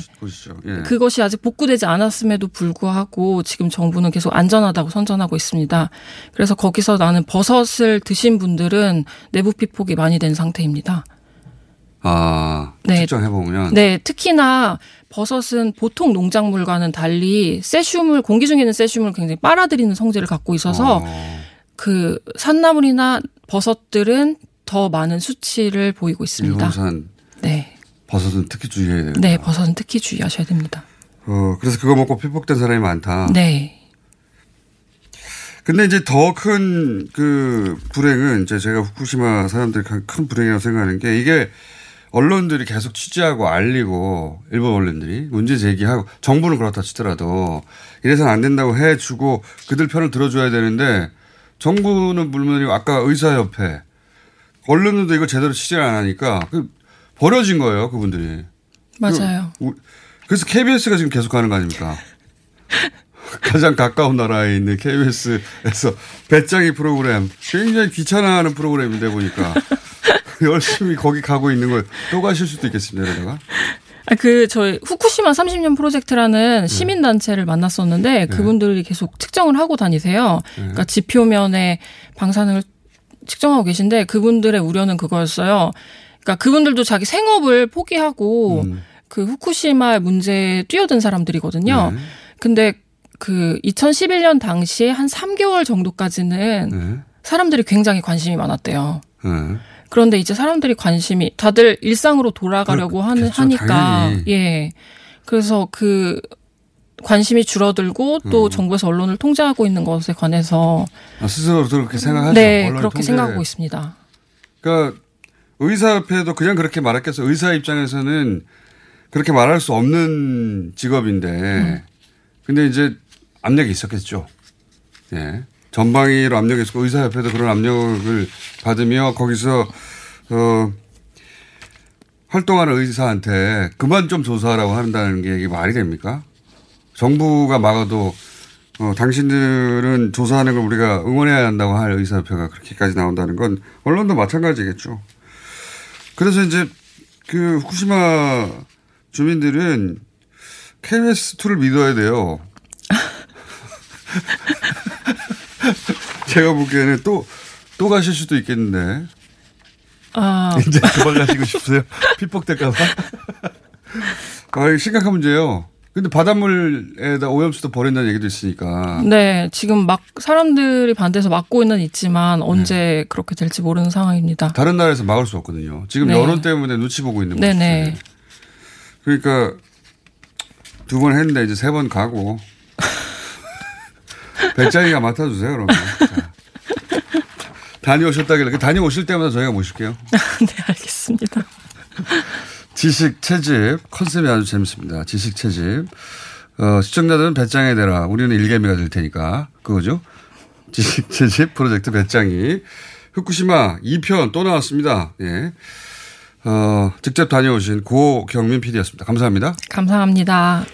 예. 그것이 아직 복구되지 않았음에도 불구하고 지금 정부는 계속 안전하다고 선전하고 있습니다. 그래서 거기서 나는 버섯을 드신 분들은 내부 피폭이 많이 된 상태입니다. 아, 네. 측정해 보면. 네, 특히나 버섯은 보통 농작물과는 달리 세슘을 공기 중에 있는 세슘을 굉장히 빨아들이는 성질을 갖고 있어서 어, 그 산나물이나 버섯들은 더 많은 수치를 보이고 있습니다. 일본산 네. 버섯은 특히 주의해야 되겠다. 네, 버섯은 특히 주의하셔야 됩니다. 어, 그래서 그거 먹고 피폭된 사람이 많다. 네. 근데 이제 더 큰 그 불행은 이제 제가 후쿠시마 사람들이 큰- 큰 불행이라고 생각하는 게 이게 언론들이 계속 취재하고 알리고 일본 언론들이 문제 제기하고 정부는 그렇다 치더라도 이래서는 안 된다고 해주고 그들 편을 들어줘야 되는데 정부는 물론이고 아까 의사협회 언론들도 이거 제대로 취재를 안 하니까 그 버려진 거예요 그분들이. 맞아요. 우- 그래서 KBS가 지금 계속 하는 거 아닙니까? 가장 가까운 나라에 있는 KBS에서 배짱이 프로그램 굉장히 귀찮아하는 프로그램인데 보니까 열심히 거기 가고 있는 걸 또 가실 수도 있겠습니다. 이러다가 아, 그, 저희, 후쿠시마 30년 프로젝트라는 시민 단체를 만났었는데, 그분들이 계속 측정을 하고 다니세요. 그러니까 지표면에 방사능을 측정하고 계신데, 그분들의 우려는 그거였어요. 그러니까 그분들도 자기 생업을 포기하고, 그 후쿠시마 문제에 뛰어든 사람들이거든요. 네. 근데 그 2011년 당시에 한 3개월 정도까지는 네. 사람들이 굉장히 관심이 많았대요. 네. 그런데 이제 사람들이 관심이 다들 일상으로 돌아가려고 하는 그렇겠죠, 하니까 당연히. 예. 그래서 그 관심이 줄어들고 또 음. 정부에서 언론을 통제하고 있는 것에 관해서 아, 스스로도 그렇게 생각하죠. 네, 그렇게 통제- 생각하고 있습니다. 그러니까 의사협회도 그냥 그렇게 말했겠어. 의사 입장에서는 그렇게 말할 수 없는 직업인데, 음. 근데 이제 압력이 있었겠죠. 예. 전방위로 압력이 있었고 의사협회도 그런 압력을 받으며 거기서 어 활동하는 의사한테 그만 좀 조사하라고 한다는 게 이게 말이 됩니까? 정부가 막아도 어, 당신들은 조사하는 걸 우리가 응원해야 한다고 할 의사협회가 그렇게까지 나온다는 건 언론도 마찬가지겠죠. 그래서 이제 그 후쿠시마 주민들은 KBS2를 믿어야 돼요. 제가 보기에는 또, 또 가실 수도 있겠는데. 아, 이제 그만 가시고 싶으세요? 피폭될까봐? 아, 심각한 문제예요. 근데 바닷물에다 오염수도 버린다는 얘기도 있으니까. 네, 지금 막 사람들이 반대해서 막고 있는 있지만 언제 네. 그렇게 될지 모르는 상황입니다. 다른 나라에서 막을 수 없거든요. 지금 네. 여론 때문에 눈치 보고 있는 거죠. 네 네. 그러니까 두 번 했는데 이제 세 번 가고 배짱이가 맡아주세요 그러면. 자. 다녀오셨다길래 그 다녀오실 때마다 저희가 모실게요. 네, 알겠습니다. 지식 채집 컨셉이 아주 재밌습니다. 지식 채집. 어, 시청자들은 배짱이 되라. 우리는 일개미가 될 테니까. 그거죠. 지식 채집 프로젝트 배짱이. 후쿠시마 2편 또 나왔습니다. 예. 어, 직접 다녀오신 고경민 PD였습니다. 감사합니다. 감사합니다.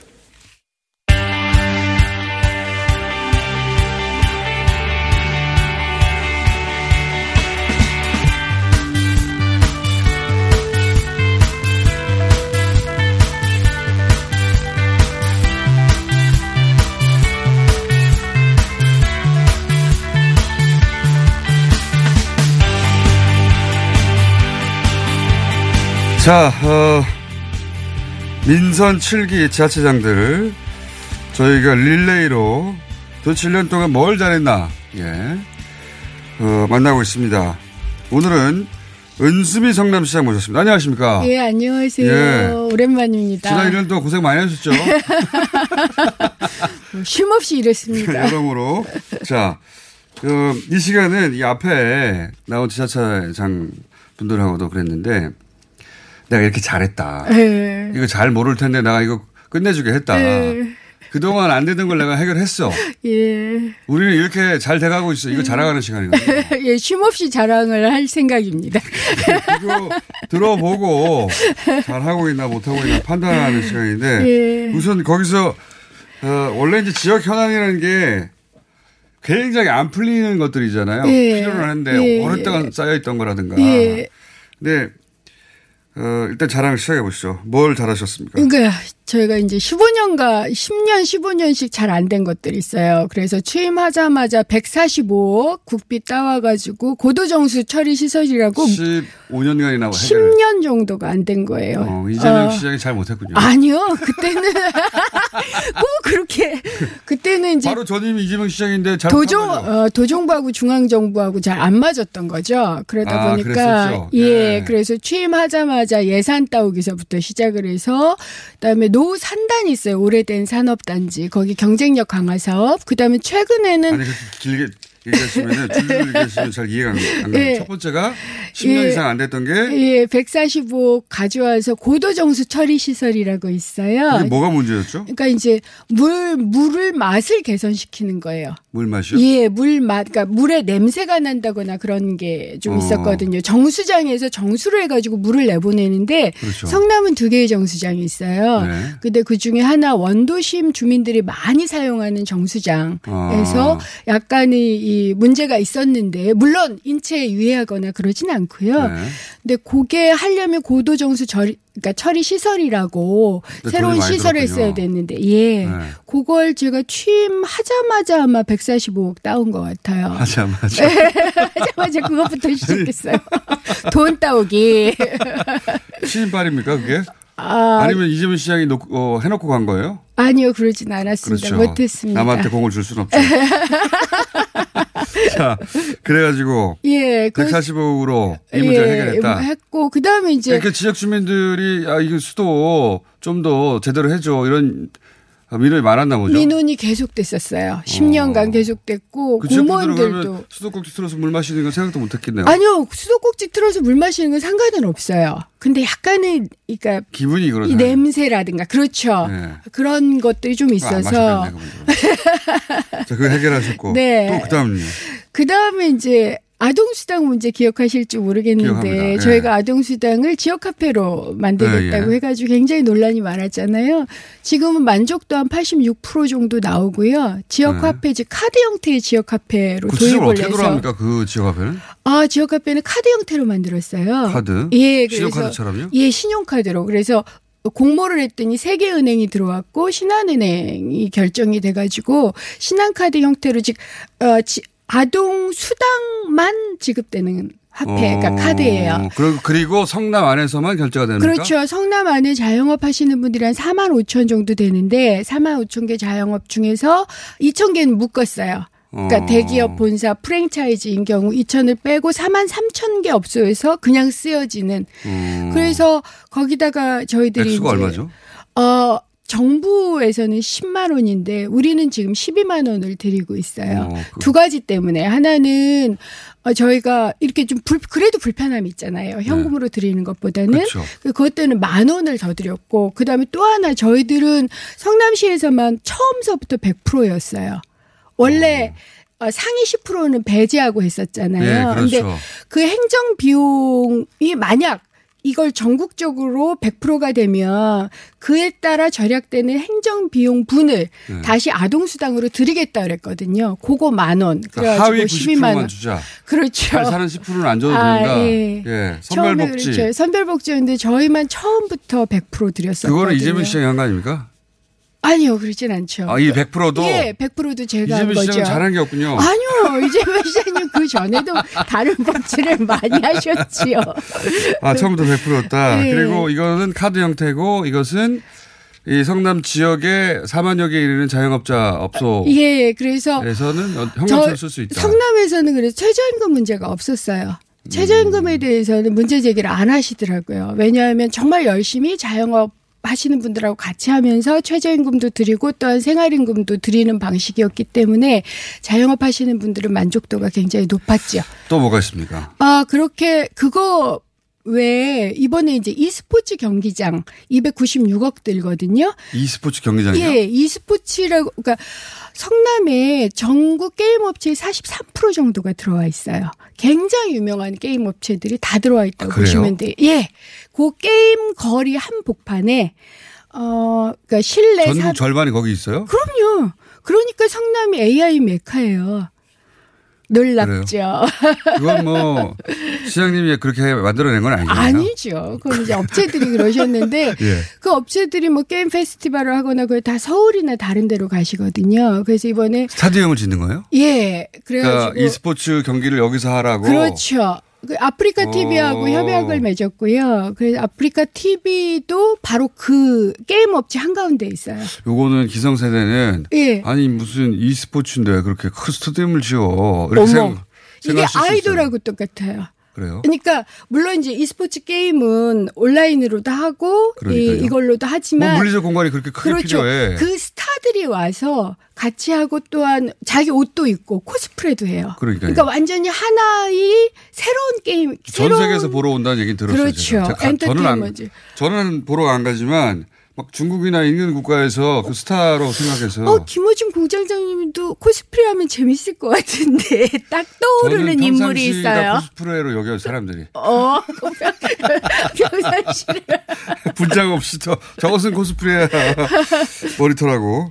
자, 어, 민선 7기 지하체장들 저희가 릴레이로 도대체 1년 동안 뭘 잘했나, 예, 어, 만나고 있습니다. 오늘은 은수미 성남시장 모셨습니다. 안녕하십니까? 예, 안녕하세요. 예. 오랜만입니다. 지난 1년 동안 고생 많이 하셨죠? 뭐 쉼없이 일했습니다. 여러모로. 자, 그, 이 시간은 이 앞에 나온 지자체장 분들하고도 그랬는데, 내가 이렇게 잘했다. 예. 이거 잘 모를 텐데 내가 이거 끝내주게 했다. 예. 그동안 안 되던 걸 내가 해결했어. 예. 우리는 이렇게 잘 돼가고 있어. 이거 자랑하는 시간이거든요. 예, 쉼없이 자랑을 할 생각입니다. 이거 들어보고 잘하고 있나 못하고 있나 판단하는 시간인데 예. 우선 거기서 어, 원래 이제 지역 현안이라는 게 굉장히 안 풀리는 것들이잖아요. 예. 필요는 한데 예. 오랫동안 쌓여있던 거라든가. 예. 근데 어, 일단 자랑 시작해 보시죠. 뭘 잘하셨습니까? 그러니까 저희가 이제 15년가 10년 15년씩 잘 안 된 것들이 있어요. 그래서 취임하자마자 145억 국비 따와가지고 고도 정수 처리 시설이라고 15년간이나 해결. 10년 정도가 안 된 거예요. 어, 이재명 어. 시장이 잘 못했군요. 아니요, 그때는 꼭 그렇게 그때는 이제 바로 전임 이재명 시장인데 거죠. 어, 도정부하고 중앙 정부하고 잘 안 맞았던 거죠. 그러다 아, 보니까 그랬었죠. 예, 네. 그래서 취임하자마자 예산 따오기서부터 시작을 해서 그다음에 노후 산단이 있어요. 오래된 산업단지 거기 경쟁력 강화 사업. 그다음에 최근에는 아니 그렇게 길게 얘기하시면은 줄줄 얘기하시면 잘 이해가 안 가요. 예. 첫 번째가 10년 예. 이상 안 됐던 게 예, 145 가져와서 고도 정수 처리 시설이라고 있어요. 이게 뭐가 문제였죠? 그러니까 이제 물 물을 맛을 개선시키는 거예요. 물 맛이요? 예, 물 맛, 그러니까 물에 냄새가 난다거나 그런 게좀 어. 있었거든요. 정수장에서 정수를 해가지고 물을 내보내는데 그렇죠. 성남은 두 개의 정수장이 있어요. 네. 근데 그 중에 하나 원도심 주민들이 많이 사용하는 정수장에서 아. 약간의 이 문제가 있었는데 물론 인체에 유해하거나 그러진 않고요. 네. 근데 그게 하려면 고도 정수 그러니까 처리 시설이라고 근데 새로운 시설을 들었군요. 써야 됐는데 예. 네. 그걸 제가 취임하자마자 아마 145억 따온 것 같아요. 하자마자. 하자마자 그것부터 시작했어요. 돈 따오기. 취임발입니까 그게? 아, 아니면 이재명 시장이 놓, 어, 해놓고 간 거예요? 아니요, 그러진 않았습니다. 그렇죠. 못했습니다. 남한테 공을 줄 수는 없죠. 자, 그래가지고 예, 그- 145억으로 이 문제를 해결했다. 했고 그 다음에 이제 그러니까 지역 주민들이 아 이거 수도 좀 더 제대로 해줘 이런 민원이 많았나 보죠. 민원이 계속됐었어요. 10년간 계속됐고 그 공무원들도 수도꼭지 틀어서 물 마시는 건 생각도 못했겠네요. 아니요 수도꼭지 틀어서 물 마시는 건 상관은 없어요. 근데 약간의 그러니까 기분이 이 그러잖아요. 냄새라든가 그렇죠. 네. 그런 것들이 좀 있어서 그분들은. 자, 그거 해결하셨고. 네. 또 그다음은요. 그 다음에 이제 아동수당 문제 기억하실지 모르겠는데 기억합니다. 예. 저희가 아동수당을 지역 카페로 만들겠다고 예, 예. 해가지고 굉장히 논란이 많았잖아요. 지금은 만족도 한 86% 정도 나오고요. 지역 네. 카페 즉 카드 형태의 지역 카페로 구체적으로 도입을 어떻게 해서 돌아갑니까? 그 지역 앞에는? 아 지역 카페는 카드 형태로 만들었어요. 카드? 예, 그래서 신용카드처럼요? 예, 신용카드로. 그래서 공모를 했더니 세계은행이 들어왔고 신한은행이 결정이 돼가지고 신한카드 형태로 즉 어, 지- 아동 수당만 지급되는 화폐, 그러니까 어, 카드예요. 그리고, 그리고 성남 안에서만 결제가 됩니까? 그렇죠. 성남 안에 자영업 하시는 분들이 한 4만 5천 정도 되는데 4만 5천 개 자영업 중에서 2천 개는 묶었어요. 그러니까 어. 대기업 본사 프랜차이즈인 경우 2천을 빼고 4만 3천 개 업소에서 그냥 쓰여지는. 음. 그래서 거기다가 저희들이 액수가 이제 얼마죠? 어 정부에서는 10만 원인데 우리는 지금 12만 원을 드리고 있어요. 어, 그- 두 가지 때문에 하나는 어, 저희가 이렇게 좀 불, 그래도 불편함이 있잖아요. 현금으로 드리는 것보다는 네. 그렇죠. 그 그것 때는 만 원을 더 드렸고 그다음에 또 하나 저희들은 성남시에서만 처음서부터 100%였어요. 원래 어, 상위 10%는 배제하고 했었잖아요. 네, 그렇죠. 근데 그 행정 비용이 만약 이걸 전국적으로 100%가 되면 그에 따라 절약되는 행정 비용 분을 네. 다시 아동 수당으로 드리겠다 그랬거든요. 그거 만 원. 그러니까 하위 그래가지고 12만 90%만 원. 주자. 그렇죠. 잘 사는 10%는 안 줘도 아, 된다. 예. 예. 선별복지. 그렇죠. 선별복지였는데 저희만 처음부터 100% 드렸었거든요. 그거는 이재명 시장이 한 거 아닙니까? 아니요, 그렇진 않죠. 아, 이 100%도? 예, 100%도 제가 한 이재명 거죠. 시장은 잘한 게 없군요. 아니요, 이재명 시장님 그 전에도 다른 복지를 많이 하셨지요. 아, 처음부터 100%였다. 예. 그리고 이거는 카드 형태고 이것은 이 성남 지역에 4만여 개 이르는 자영업자 업소에서는 예, 그래서 현금처럼 쓸수 있다. 성남에서는 그래서 최저임금 문제가 없었어요. 음. 최저임금에 대해서는 문제 제기를 안 하시더라고요. 왜냐하면 정말 열심히 자영업 하시는 분들하고 같이 하면서 최저임금도 드리고 또한 생활임금도 드리는 방식이었기 때문에 자영업 하시는 분들은 만족도가 굉장히 높았죠. 또 뭐가 있습니까? 아, 그렇게 그거 외에 이번에 이제 e스포츠 경기장 296억 들거든요. e스포츠 경기장이요? 예, e스포츠라고 그러니까 성남에 전국 게임 업체의 43% 정도가 들어와 있어요. 굉장히 유명한 게임 업체들이 다 들어와 있다고 아? 보시면 돼요. 예. 그 게임 거리 한 복판에 어 그러니까 실내 전국 사 절반이 거기 있어요? 그럼요. 그러니까 성남이 AI 메카예요. 놀랍죠. 그건 뭐 시장님이 그렇게 만들어낸 건 아니잖아요. 아니죠. 그건 이제 업체들이 그러셨는데 예. 그 업체들이 뭐 게임 페스티벌을 하거나 그걸 다 서울이나 다른 데로 가시거든요. 그래서 이번에 스타디움을 짓는 거예요? 예 그래가지고 그러니까 e스포츠 경기를 여기서 하라고. 그렇죠. 그 아프리카 TV하고 오. 협약을 맺었고요. 그래서 아프리카 TV도 바로 그 게임 업체 한가운데 있어요. 요거는 기성세대는 예. 아니 무슨 e스포츠인데 왜 그렇게 큰 스타디움을 지어 이렇게 어머. 생각, 이게. 아이돌하고 똑같아요. 그래요? 그러니까 물론 이제 e스포츠 게임은 온라인으로도 하고 이, 그러니까요. 이걸로도 하지만 뭐 물리적 공간이 그렇게 크게 그렇죠. 필요해. 그 스타들이 와서 같이 하고 또한 자기 옷도 입고 코스프레도 해요. 그러니까요. 그러니까 완전히 하나의 새로운 게임, 전 새로운 세계에서 보러 온다는 얘기는 들었어요. 그렇죠. 제가. 제가 가- 저는 안, 엔터테인먼트. 저는 보러 안 가지만 막 중국이나 있는 국가에서 그 스타로 생각해서 어, 김호중 공장장님도 코스프레 하면 재밌을 것 같은데 딱 떠오르는 인물이 있어요. 코스프레로 여겨 사람들이 어, 평상시를 분장 없이 저 저것은 코스프레야 머리털하고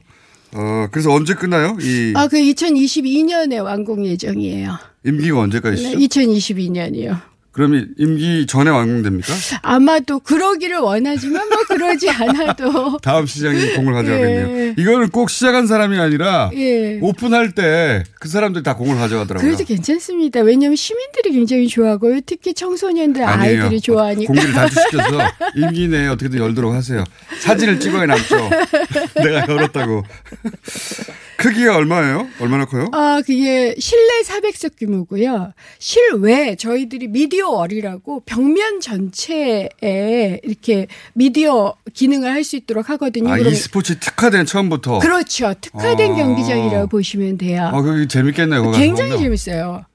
어 그래서 언제 끝나요? 이 아, 그 2022년에 완공 예정이에요. 임기가 언제까지죠? 네, 2022년이요. 그러면 임기 전에 완공됩니까? 아마도 그러기를 원하지만 뭐 그러지 않아도 다음 시장이 공을 가져가겠네요. 예. 이거는 꼭 시작한 사람이 아니라 예. 오픈할 때 그 사람들이 다 공을 가져가더라고요. 그래도 괜찮습니다. 왜냐하면 시민들이 굉장히 좋아하고요. 특히 청소년들 아니에요. 아이들이 좋아하니까. 공기를 단축시켜서 임기 내에 어떻게든 열도록 하세요. 사진을 찍어야 남죠. 내가 열었다고. 크기가 얼마예요? 얼마나 커요? 아, 그게 실내 400석 규모고요. 실외 저희들이 미디어 월이라고 벽면 전체에 이렇게 미디어 기능을 할 수 있도록 하거든요. 아, 그럼- e스포츠 특화된 처음부터. 그렇죠. 특화된 아. 경기장이라고 보시면 돼요. 아, 그게 재밌겠네요. 굉장히 보면. 재밌어요.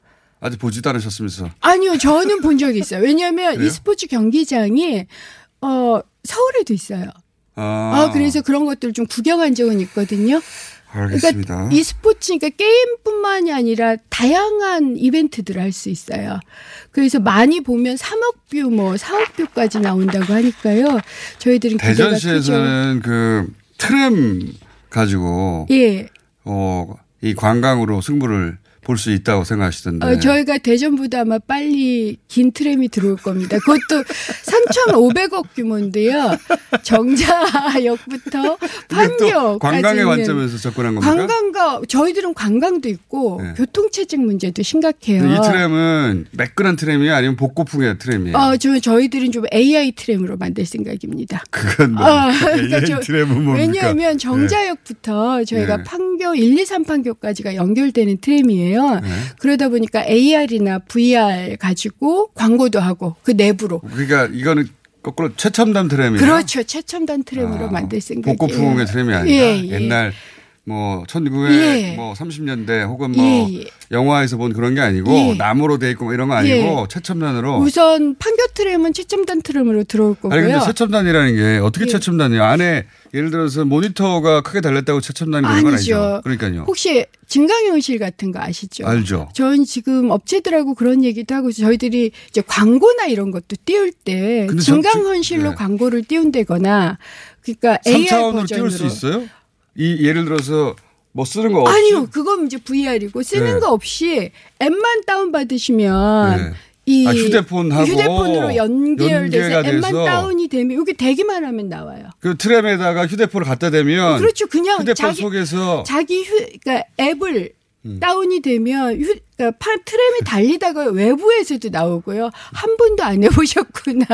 아직 보지도 않으셨으면서. 아니요, 저는 본 적이 있어요. 왜냐하면 그래요? e스포츠 경기장이 어 서울에도 있어요. 아, 아, 그래서 그런 것들 좀 구경한 적은 있거든요. 알겠습니다. 그러니까 e스포츠니까 게임뿐만이 아니라 다양한 이벤트들을 할 수 있어요. 그래서 많이 보면 3억 뷰, 뭐 4억 뷰까지 나온다고 하니까요. 저희들은. 대전시에서는 그 트램 가지고 예. 어, 이 관광으로 승부를 볼 수 있다고 생각하시던데. 어, 저희가 대전보다 아마 빨리 긴 트램이 들어올 겁니다. 그것도 3,500억 규모인데요. 정자역부터 이게 또 판교. 관광의 관점에서 접근한 겁니까? 관광과 저희들은 관광도 있고 네. 교통체증 문제도 심각해요. 이 트램은 매끈한 트램이 아니면 복고풍의 트램이에요. 어, 저 저희들은 좀 AI 트램으로 만들 생각입니다. 그건 뭐 아, AI 그러니까 저- 트램은 뭡니까? 왜냐하면 정자역부터 저희가 네. 판교 1, 2, 3판교까지가 연결되는 트램이에요. 네. 그러다 보니까 AR이나 VR 가지고 광고도 하고 그 내부로. 그러니까 이거는 거꾸로 최첨단 트램이에요. 그렇죠. 최첨단 트램으로 아, 만들 생각이에요. 복고풍의 트램이 아니라 예, 예. 옛날 뭐 1900, 예. 뭐 30년대 혹은 뭐 예, 예. 영화에서 본 그런 게 아니고 예. 나무로 돼 있고 뭐 이런 거 아니고 예. 최첨단으로. 우선 판교 트램은 최첨단 트램으로 들어올 거고요. 아니 근데 최첨단이라는 게 어떻게 예. 최첨단이에요? 안에 예를 들어서 모니터가 크게 달렸다고 최첨단이 되는 건 아니죠. 그러니까요. 혹시 증강현실 같은 거 아시죠? 알죠. 저는 지금 업체들하고 그런 얘기도 하고 저희들이 이제 광고나 이런 것도 띄울 때 증강현실로 네. 광고를 띄운다거나 그러니까 3차원으로 버전으로 띄울 수 있어요? 이 예를 들어서 뭐 쓰는 거 없이 아니요, 그건 이제 VR이고 쓰는 네. 거 없이 앱만 다운 받으시면 네. 이 아, 휴대폰하고 휴대폰으로 연결돼서 앱만 다운이 되면 여기 대기만 하면 나와요. 그 트램에다가 휴대폰을 갖다 대면 그렇죠, 그냥 휴대폰 자기 속에서 자기 휴 그러니까 앱을 음. 다운이 되면 휴, 그러니까 파, 트램이 달리다가 외부에서도 나오고요. 한 번도 안 해보셨구나.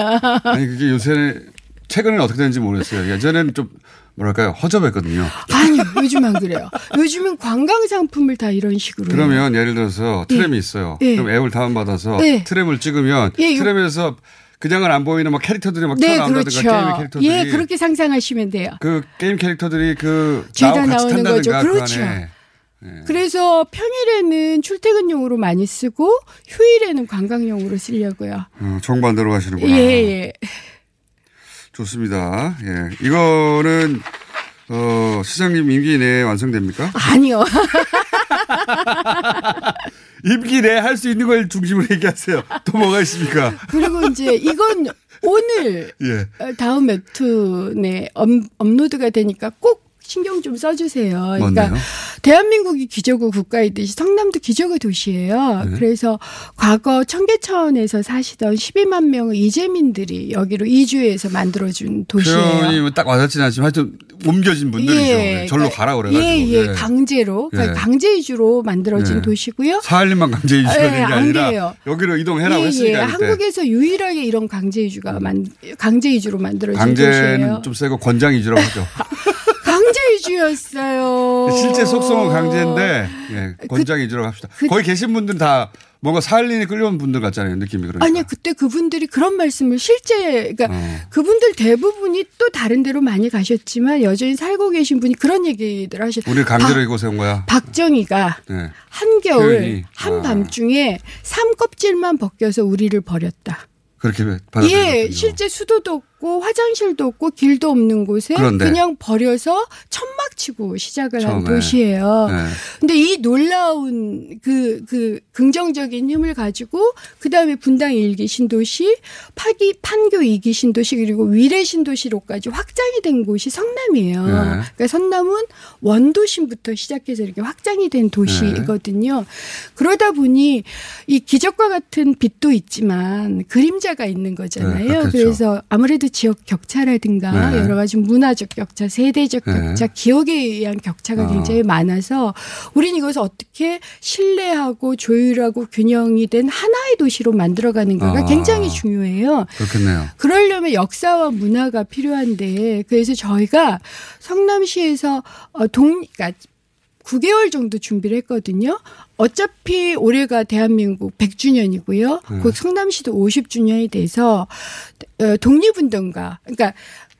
아니 그게 요새 최근에는 어떻게 되는지 모르겠어요. 예전에는 좀 뭐랄까요 허접했거든요. 아니 요즘 안 그래요. 요즘은 관광 상품을 다 이런 식으로. 그러면 예를 들어서 트램이 있어요. 예. 그럼 앱을 다운 받아서 네. 트램을 찍으면 예, 요- 트램에서 그냥은 안 보이는 막 캐릭터들이 막 네, 튀어나온다든가 그렇죠. 게임의 캐릭터들이 예, 그렇게 상상하시면 돼요. 그 게임 캐릭터들이 그 죄다 나오는 거죠. 탄다든가 그렇죠. 그 안에 그래서 평일에는 출퇴근용으로 많이 쓰고 휴일에는 관광용으로 쓰려고요. 어, 정반대로 가시는구나. 예, 예. 좋습니다. 예. 이거는 어, 시장님 임기 내에 완성됩니까? 아니요. 임기 내에 할 수 있는 걸 중심으로 얘기하세요. 또 뭐가 있습니까? 그리고 이제 이건 오늘 예. 어, 다음 업, 업로드가 되니까 꼭 신경 좀 써주세요. 그러니까 뭔데요? 대한민국이 기적의 국가이듯이 성남도 기적의 도시예요. 네. 그래서 과거 청계천에서 사시던 12만 명의 이재민들이 여기로 이주해서 만들어준 도시예요. 표현이 뭐딱 와닿지는 않지만 하여튼 옮겨진 분들이죠. 네, 절로 그러니까 가라 그래가지고. 예, 예, 강제로 그러니까 예. 강제 이주로 만들어진 예. 도시고요. 사할림만 강제 이주가 예, 된게안 아니라 돼요. 여기로 이동해라고 예, 했으니까 예. 한국에서 유일하게 이런 강제 이주가 만 강제 이주로 만들어진 강제는 도시예요. 좀 세고 권장 이주라고 하죠. 강제 이주였어요. 실제 속성은 강제인데 예, 권장 이주라고 합시다. 그- 거기 계신 분들은 다 뭔가 사할린에 끌려온 분들 같잖아요. 느낌이 그러니까. 아니 그때 그분들이 그런 말씀을 실제 그러니까 어. 그분들 대부분이 또 다른 데로 많이 가셨지만 여전히 살고 계신 분이 그런 얘기들 하셨. 우리 강제로 박- 이곳에 온 거야. 박정희가 네. 한겨울 표현이. 아. 한밤중에 삼 껍질만 벗겨서 우리를 버렸다. 그렇게 받아들였군요. 예, 실제 수도도 없고 화장실도 없고 길도 없는 곳에 그런데. 그냥 버려서 천막 치고 시작을 한 처음에. 도시예요. 네. 근데 이 놀라운 그, 그 긍정적인 힘을 가지고 그 다음에 분당 일기 신도시, 파기, 판교 이기 신도시 그리고 위례 신도시로까지 확장이 된 곳이 성남이에요. 네. 그러니까 성남은 원도심부터 시작해서 이렇게 확장이 된 도시거든요. 그러다 보니 이 기적과 같은 빛도 있지만 그림자가 있는 네, 거잖아요. 그렇겠죠. 그래서 아무래도 지역 격차라든가 네. 여러 가지 문화적 격차, 세대적 네. 격차, 기억에 의한 격차가 어. 굉장히 많아서 우리는 이것을 어떻게 신뢰하고 조율하고 균형이 된 하나의 도시로 만들어가는가가 아. 굉장히 중요해요. 그렇겠네요. 그러려면 역사와 문화가 필요한데 그래서 저희가 성남시에서 어, 동 그러니까 9개월 정도 준비를 했거든요. 어차피 올해가 대한민국 100주년이고요. 음. 곧 성남시도 50주년이 돼서 어, 독립운동가 그러니까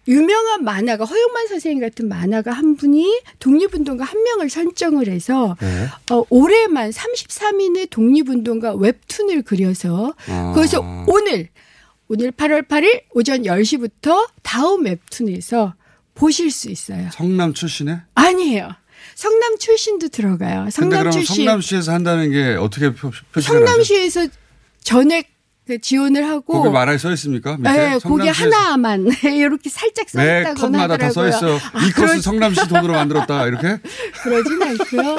유명한 만화가 허용만 선생님 같은 만화가 한 분이 독립운동가 한 명을 선정을 해서 네. 어, 올해만 33인의 독립운동가 웹툰을 그려서 아. 그래서 오늘 오늘 8월 8일 오전 10시부터 다음 웹툰에서 보실 수 있어요. 성남 출신에? 아니에요. 성남 출신도 들어가요. 성남 출신 성남시에서 한다는 게 어떻게 표, 나죠? 성남시에서 전액 그 지원을 하고 거기 말에 써 있습니까? 네, 거기 하나만 이렇게 살짝 써매 있다고 컷마다 다써 하더라고요. 있어. 아, 이 컷은 그럴- 성남시 돈으로 만들었다 이렇게 그러진 않고요.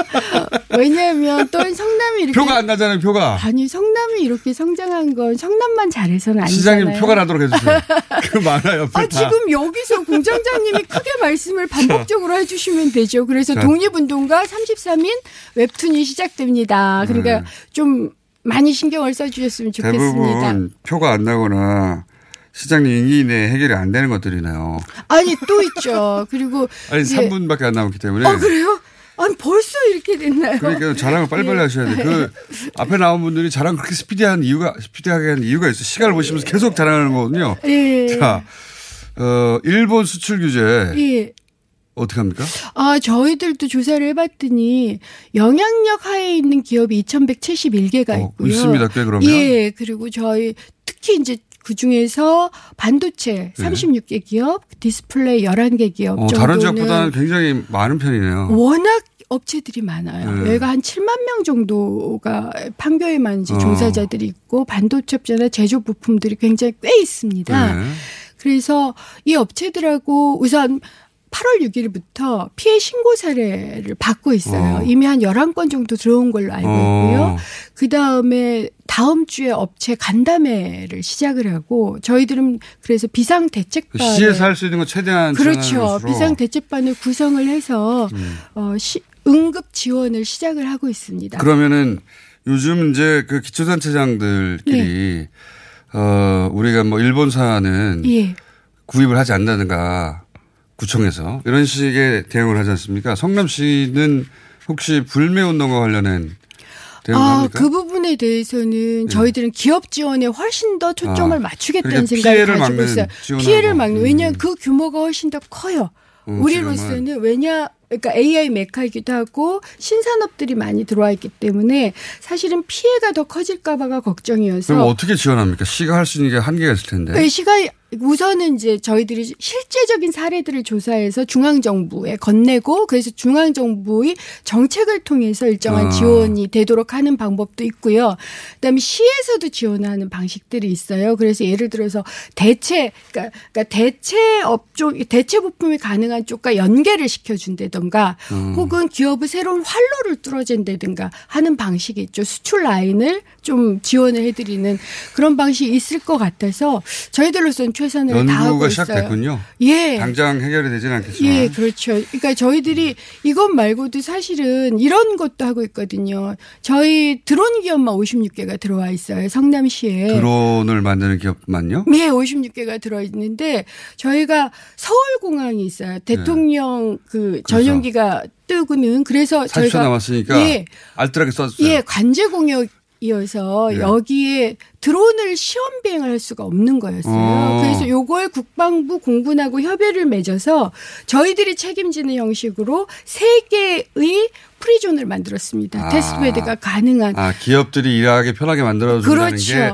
왜냐하면 또 성남이 이렇게 표가 안 나잖아요. 표가 아니 성남이 이렇게 성장한 건 성남만 잘해서는 아니잖아요. 시장님 표가 나도록 해주세요. 그 옆에 아, 다. 지금 여기서 공장장님이 크게 말씀을 반복적으로 해주시면 되죠. 그래서 자. 독립운동가 33인 웹툰이 시작됩니다. 그러니까 네. 좀 많이 신경을 써주셨으면 좋겠습니다. 대부분 표가 안 나거나 시장님 임기 내에 해결이 안 되는 것들이네요. 아니 또 있죠. 그리고 아니 이제- 3분밖에 안 남았기 때문에. 어 그래요? 아니 벌써 이렇게 됐나요? 그러니까 자랑을 빨리빨리 예. 하셔야 돼. 그 앞에 나온 분들이 자랑 그렇게 스피디한 이유가 스피디하게 하는 이유가 있어. 요 시간을 보시면서 계속 자랑하는 거거든요. 예. 자, 어 일본 수출 규제 예. 어떻게 합니까? 아, 저희들도 조사를 해봤더니 영향력 하에 있는 기업이 2,171개가 있고요. 어, 있습니다, 꽤 그러면. 예, 그리고 저희 특히 이제 그 중에서 반도체 36개 기업, 디스플레이 11개 기업 네. 어, 정도는 다른 지역보다는 굉장히 많은 편이네요. 워낙 업체들이 많아요. 네. 여기가 한 7만 명 정도가 판교에만 이제 어. 종사자들이 있고 반도체 업체나 제조 부품들이 굉장히 꽤 있습니다. 네. 그래서 이 업체들하고 우선 8월 6일부터 피해 신고 사례를 받고 있어요. 어. 이미 한 11건 정도 들어온 걸로 알고 있고요. 어. 그 다음에 다음 주에 업체 간담회를 시작을 하고 저희들은 그래서 비상 대책반 시에서 할 수 있는 거 최대한 그렇죠. 비상 대책반을 구성을 해서 음. 어, 시, 응급 지원을 시작을 하고 있습니다. 그러면은 요즘 이제 그 기초단체장들끼리 어 우리가 뭐 일본사는 예. 구입을 하지 않는다든가 구청에서 이런 식의 대응을 하지 않습니까? 성남시는 혹시 불매운동과 관련된 대응을 아? 그 부분에 대해서는 저희들은 기업 지원에 훨씬 더 초점을 아, 맞추겠다는 그러니까 생각을 가지고 막는 있어요. 지원하고. 피해를 막는 음. 왜냐하면 그 규모가 훨씬 더 커요. 음, 우리로서는 왜냐 그러니까 AI 메카이기도 하고 신산업들이 많이 들어와 있기 때문에 사실은 피해가 더 커질까 봐가 걱정이어서 그럼 어떻게 지원합니까? 시가 할 수 있는 게 한계가 있을 텐데. 네, 시가 우선은 이제 저희들이 실제적인 사례들을 조사해서 중앙 정부에 건네고 그래서 중앙 정부의 정책을 통해서 일정한 아. 지원이 되도록 하는 방법도 있고요. 그다음에 시에서도 지원하는 방식들이 있어요. 그래서 예를 들어서 대체 그러니까, 그러니까 대체 업종 대체 부품이 가능한 쪽과 연계를 시켜준다던가 음. 혹은 기업의 새로운 활로를 뚫어준다든가 하는 방식이 있죠. 수출 라인을 좀 지원을 해드리는 그런 방식이 있을 것 같아서 저희들로서는 최선을 다하고 연구가 있어요. 시작됐군요. 예. 당장 해결이 되지는 않겠지만. 예, 그렇죠. 그러니까 저희들이 이것 말고도 사실은 이런 것도 하고 있거든요. 저희 드론 기업만 56개가 들어와 있어요. 성남시에. 드론을 만드는 기업만요? 네, 56개가 들어있는데 저희가 서울공항이 있어요. 대통령 그 전용기가 뜨고는 그래서 40초 저희가 남았으니까 예, 알뜰하게 써주세요. 예, 관제 공역 이어서 네. 여기에 드론을 시험 비행을 할 수가 없는 거였어요. 어. 그래서 요걸 국방부 공군하고 협의를 맺어서 저희들이 책임지는 형식으로 세 개의 프리존을 만들었습니다. 아. 테스트베드가 가능한. 아, 기업들이 일하기 편하게 만들어준다는 그렇죠. 게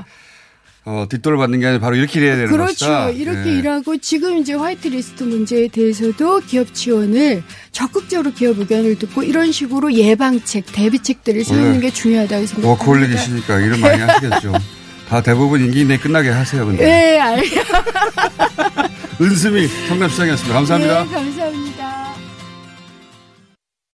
어, 뒷돌을 받는 게 아니라 바로 이렇게 일해야 되는 그렇죠. 것이다. 이렇게 네. 일하고 지금 이제 화이트리스트 문제에 대해서도 기업 지원을 적극적으로 기업 의견을 듣고 이런 식으로 예방책, 대비책들을 세우는 게 중요하다고 생각합니다. 워커홀릭이시니까 일을 많이 하시겠죠. 다 대부분 임기 내에 끝나게 하세요. 근데. 네, 알겠습니다. 은수미 성남시장이었습니다. 감사합니다. 네, 감사합니다.